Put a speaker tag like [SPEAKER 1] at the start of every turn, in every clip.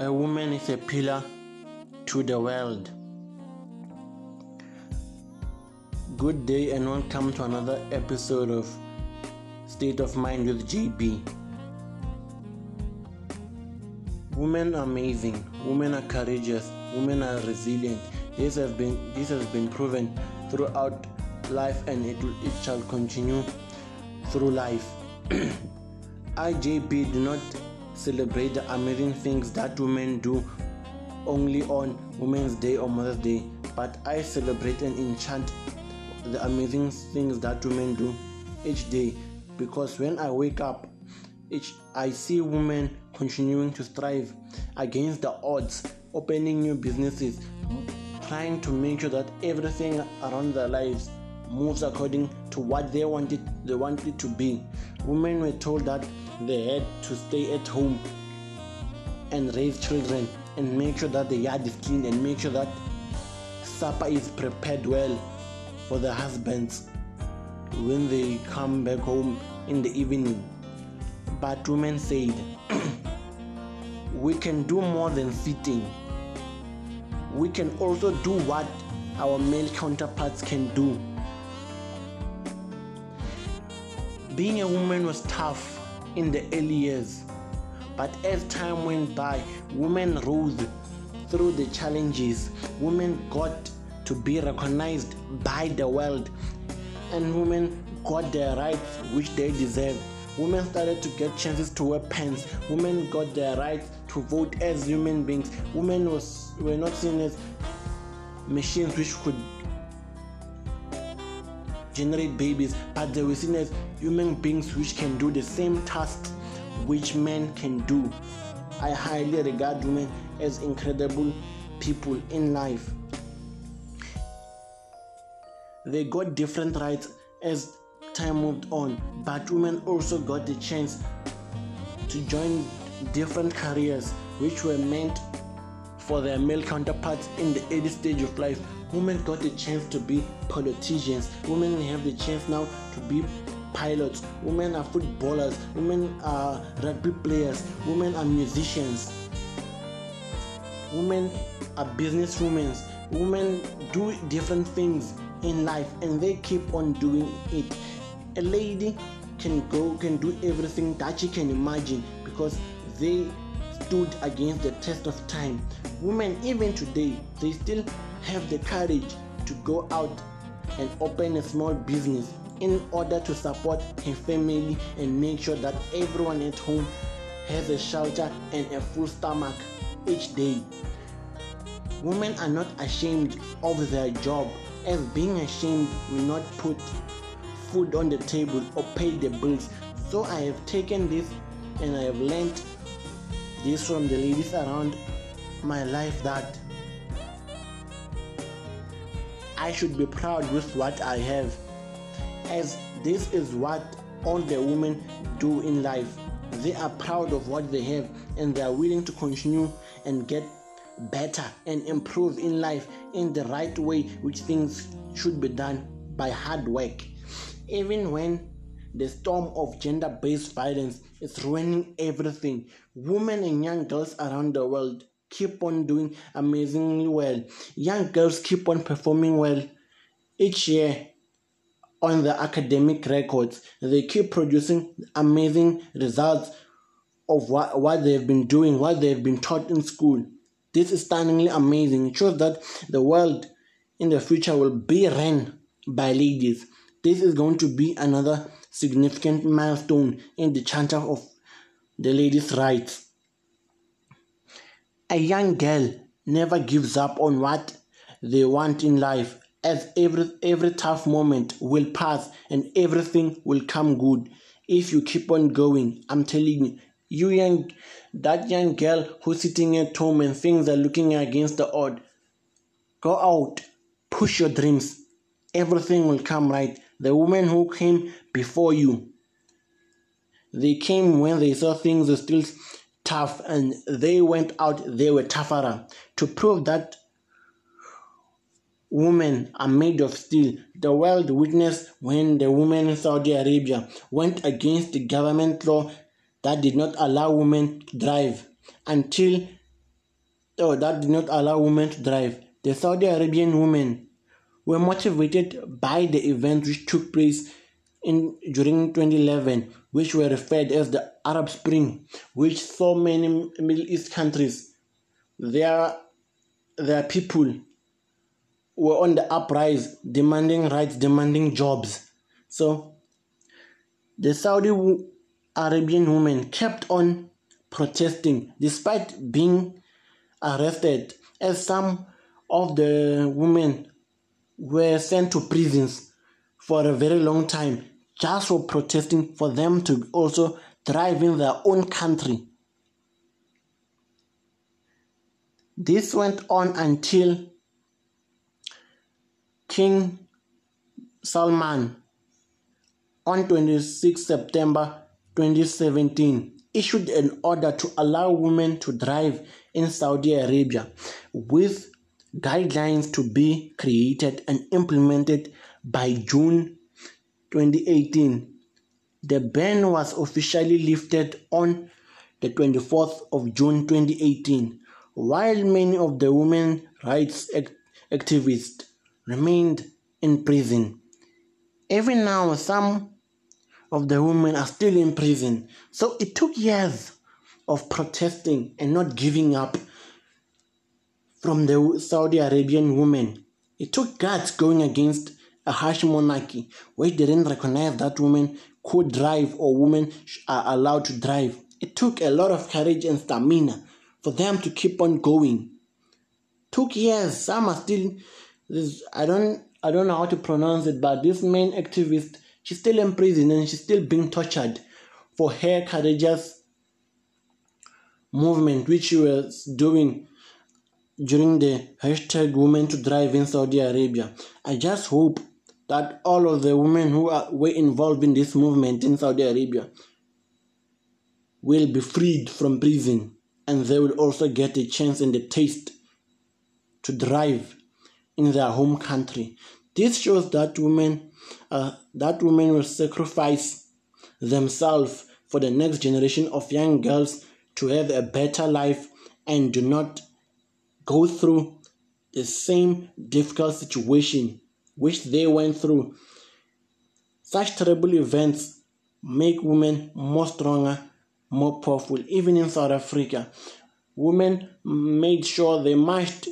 [SPEAKER 1] A woman is a pillar to the world. Good day and welcome to another episode of State of Mind with JB. Women are amazing. Women are courageous. Women are resilient. This has been this has been proven throughout life and it, it shall continue through life. I IJB do not celebrate the amazing things that women do only on Women's Day or Mother's Day, but I celebrate and enchant the amazing things that women do each day. Because when I wake up, each I see women continuing to strive against the odds, opening new businesses, trying to make sure that everything around their lives moves according to what they wanted they want it to be. Women were told that they had to stay at home and raise children and make sure that the yard is clean and make sure that supper is prepared well for the husbands when they come back home in the evening. But women said, we can do more than sitting. We can also do what our male counterparts can do. Being a woman was tough in the early years, but as time went by, women rose through the challenges. Women got to be recognized by the world, and women got their rights which they deserved. Women started to get chances to wear pants. Women got their rights to vote as human beings. Women was were not seen as machines which could generate babies, but they were seen as human beings which can do the same tasks which men can do. I highly regard women as incredible people in life. They got different rights as time moved on, but women also got the chance to join different careers which were meant for their male counterparts in the early stage of life. Women got the chance to be politicians. Women have the chance now to be pilots. Women are footballers. Women are rugby players. Women are musicians. Women are businesswomen. Women do different things in life and they keep on doing it. A lady can go can do everything that she can imagine because they stood against the test of time. Women even today they still have the courage to go out and open a small business in order to support her family and make sure that everyone at home has a shelter and a full stomach each day. Women are not ashamed of their job, as being ashamed will not put food on the table or pay the bills. So I have taken this and I have learned this from the ladies around my life that I should be proud with what I have, as this is what all the women do in life. They are proud of what they have and they are willing to continue and get better and improve in life in the right way, which things should be done by hard work. Even when the storm of gender based violence is ruining everything, women and young girls around the world keep on doing amazingly well. Young girls keep on performing well each year on the academic records. They keep producing amazing results of what, what they've been doing, what they've been taught in school. This is stunningly amazing. It shows that the world in the future will be run by ladies. This is going to be another significant milestone in the charter of the ladies' rights. A young girl never gives up on what they want in life, as every every tough moment will pass and everything will come good if you keep on going. I'm telling you, you young that young girl who's sitting at home and things are looking against the odd. Go out, push your dreams. Everything will come right. The women who came before you, they came when they saw things still tough and they went out, they were tougher to prove that women are made of steel. The world witnessed when the women in Saudi Arabia went against the government law that did not allow women to drive until oh, that did not allow women to drive. The Saudi Arabian women were motivated by the events which took place in during 2011, which were referred as the Arab Spring, which saw many Middle East countries, their their people were on the uprise, demanding rights, demanding jobs. So the Saudi Arabian women kept on protesting despite being arrested, as some of the women were sent to prisons for a very long time just for protesting for them to also thrive in their own country. This went on until King Salman on 26 September 2017 issued an order to allow women to drive in Saudi Arabia with guidelines to be created and implemented by June 2018. The ban was officially lifted on the 24th of June 2018, while many of the women rights act- activists remained in prison. Even now, some of the women are still in prison. So it took years of protesting and not giving up from the Saudi Arabian women. It took guts going against a harsh monarchy which didn't recognize that women could drive or women are allowed to drive. It took a lot of courage and stamina for them to keep on going. Took years. Some are still. I don't. I don't know how to pronounce it, but this main activist, she's still in prison and she's still being tortured for her courageous movement which she was doing during the hashtag women to drive in Saudi Arabia. I just hope that all of the women who are, were involved in this movement in Saudi Arabia will be freed from prison and they will also get a chance and a taste to drive in their home country. This shows that women uh, that women will sacrifice themselves for the next generation of young girls to have a better life and do not go through the same difficult situation which they went through. Such terrible events make women more stronger, more powerful. Even in South Africa, women made sure they marched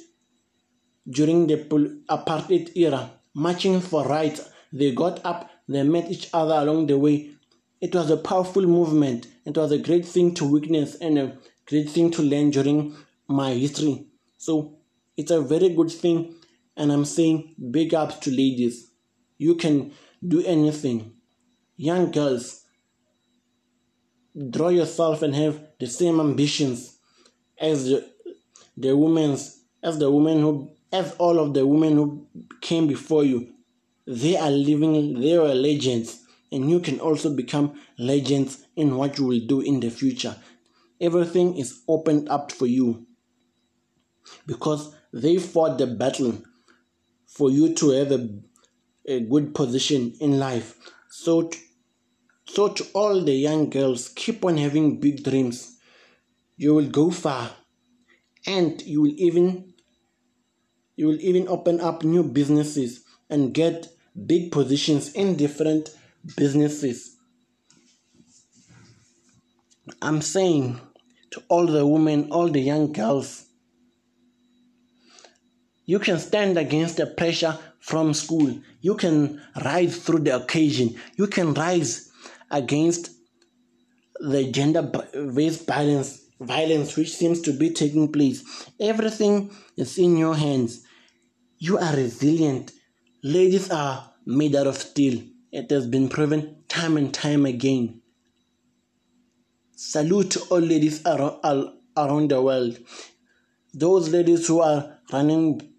[SPEAKER 1] during the apartheid era, marching for rights. They got up, they met each other along the way. It was a powerful movement. It was a great thing to witness and a great thing to learn during my history. So it's a very good thing and I'm saying big ups to ladies. You can do anything. Young girls, draw yourself and have the same ambitions as the, the women's as the women who as all of the women who came before you. They are living they are legends and you can also become legends in what you will do in the future. Everything is opened up for you because they fought the battle for you to have a, a good position in life. So, to, so to all the young girls, keep on having big dreams. You will go far, and you will even you will even open up new businesses and get big positions in different businesses. I'm saying to all the women, all the young girls, you can stand against the pressure from school. You can rise through the occasion. You can rise against the gender based violence, violence which seems to be taking place. Everything is in your hands. You are resilient. Ladies are made out of steel. It has been proven time and time again. Salute all ladies around, around the world. Those ladies who are running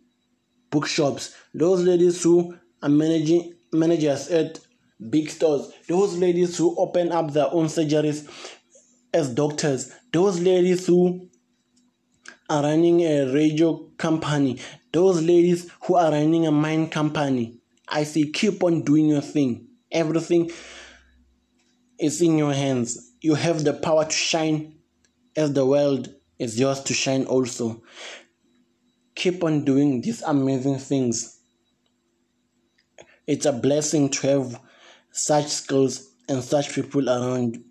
[SPEAKER 1] bookshops, those ladies who are managing managers at big stores, those ladies who open up their own surgeries as doctors, those ladies who are running a radio company, those ladies who are running a mine company. I say keep on doing your thing. Everything is in your hands. You have the power to shine as the world is yours to shine also. Keep on doing these amazing things. It's a blessing to have such skills and such people around.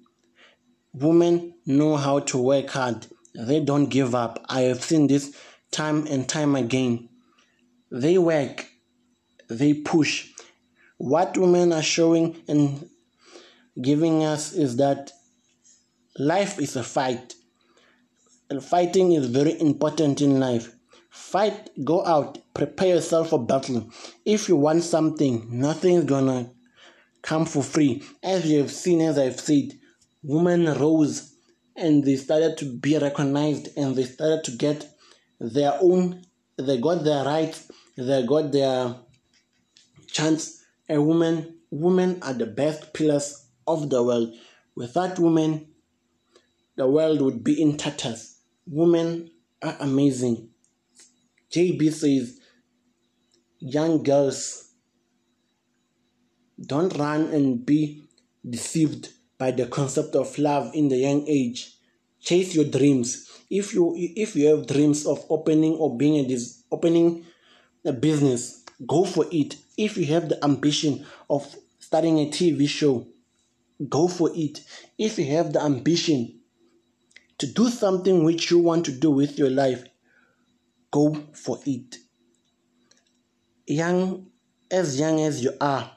[SPEAKER 1] Women know how to work hard. They don't give up. I have seen this time and time again. They work, they push. What women are showing and giving us is that life is a fight. And fighting is very important in life. Fight, go out, prepare yourself for battle. If you want something, nothing's gonna come for free. As you have seen, as I've said, women rose and they started to be recognized and they started to get their own, they got their rights, they got their chance. A woman, women are the best pillars of the world. Without women, the world would be in tatters. Women are amazing. JB says, young girls, don't run and be deceived by the concept of love in the young age. Chase your dreams. If you if you have dreams of opening or being a dis, opening a business, go for it. If you have the ambition of starting a TV show, go for it. If you have the ambition to do something which you want to do with your life, go for it. Young, as young as you are,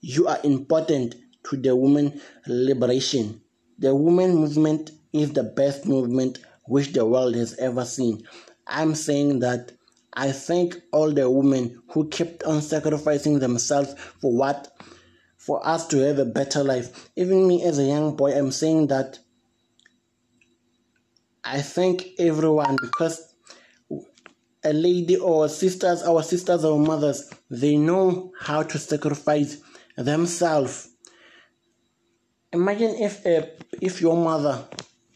[SPEAKER 1] you are important to the women liberation. The women movement is the best movement which the world has ever seen. I'm saying that I thank all the women who kept on sacrificing themselves for what for us to have a better life. Even me as a young boy, I'm saying that I thank everyone because a lady or sisters, our sisters or mothers, they know how to sacrifice themselves. Imagine if a, if your mother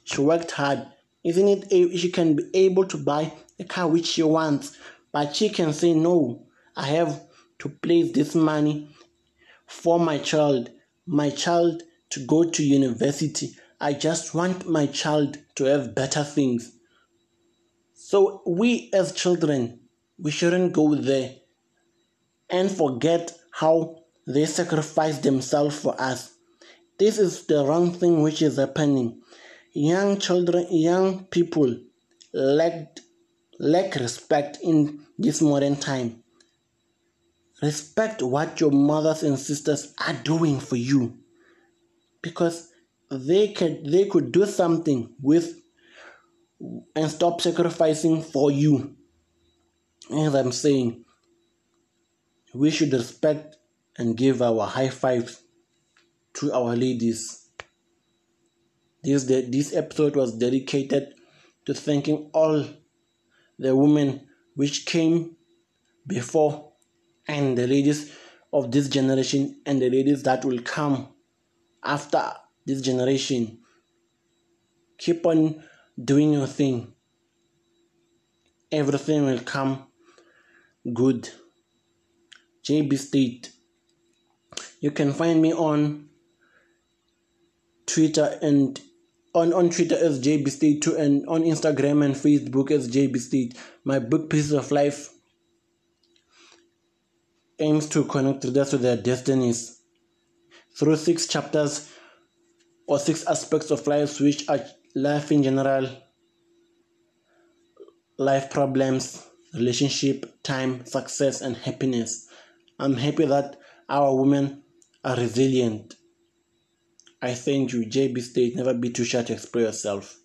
[SPEAKER 1] she worked hard, isn't it? She can be able to buy a car which she wants, but she can say no. I have to place this money for my child, my child to go to university. I just want my child to have better things. So, we as children, we shouldn't go there and forget how they sacrificed themselves for us. This is the wrong thing which is happening. Young children, young people lack, lack respect in this modern time. Respect what your mothers and sisters are doing for you because they can they could do something with and stop sacrificing for you. As I'm saying, we should respect and give our high fives to our ladies. This this episode was dedicated to thanking all the women which came before and the ladies of this generation and the ladies that will come after this generation. Keep on doing your thing. Everything will come good. JB State. You can find me on Twitter and on, on Twitter as JB State too and on Instagram and Facebook as JB State. My book Pieces of Life aims to connect readers to their destinies through six chapters or six aspects of life, which are life in general, life problems, relationship, time, success, and happiness. I'm happy that our women are resilient. I thank you, JB State. Never be too shy to express yourself.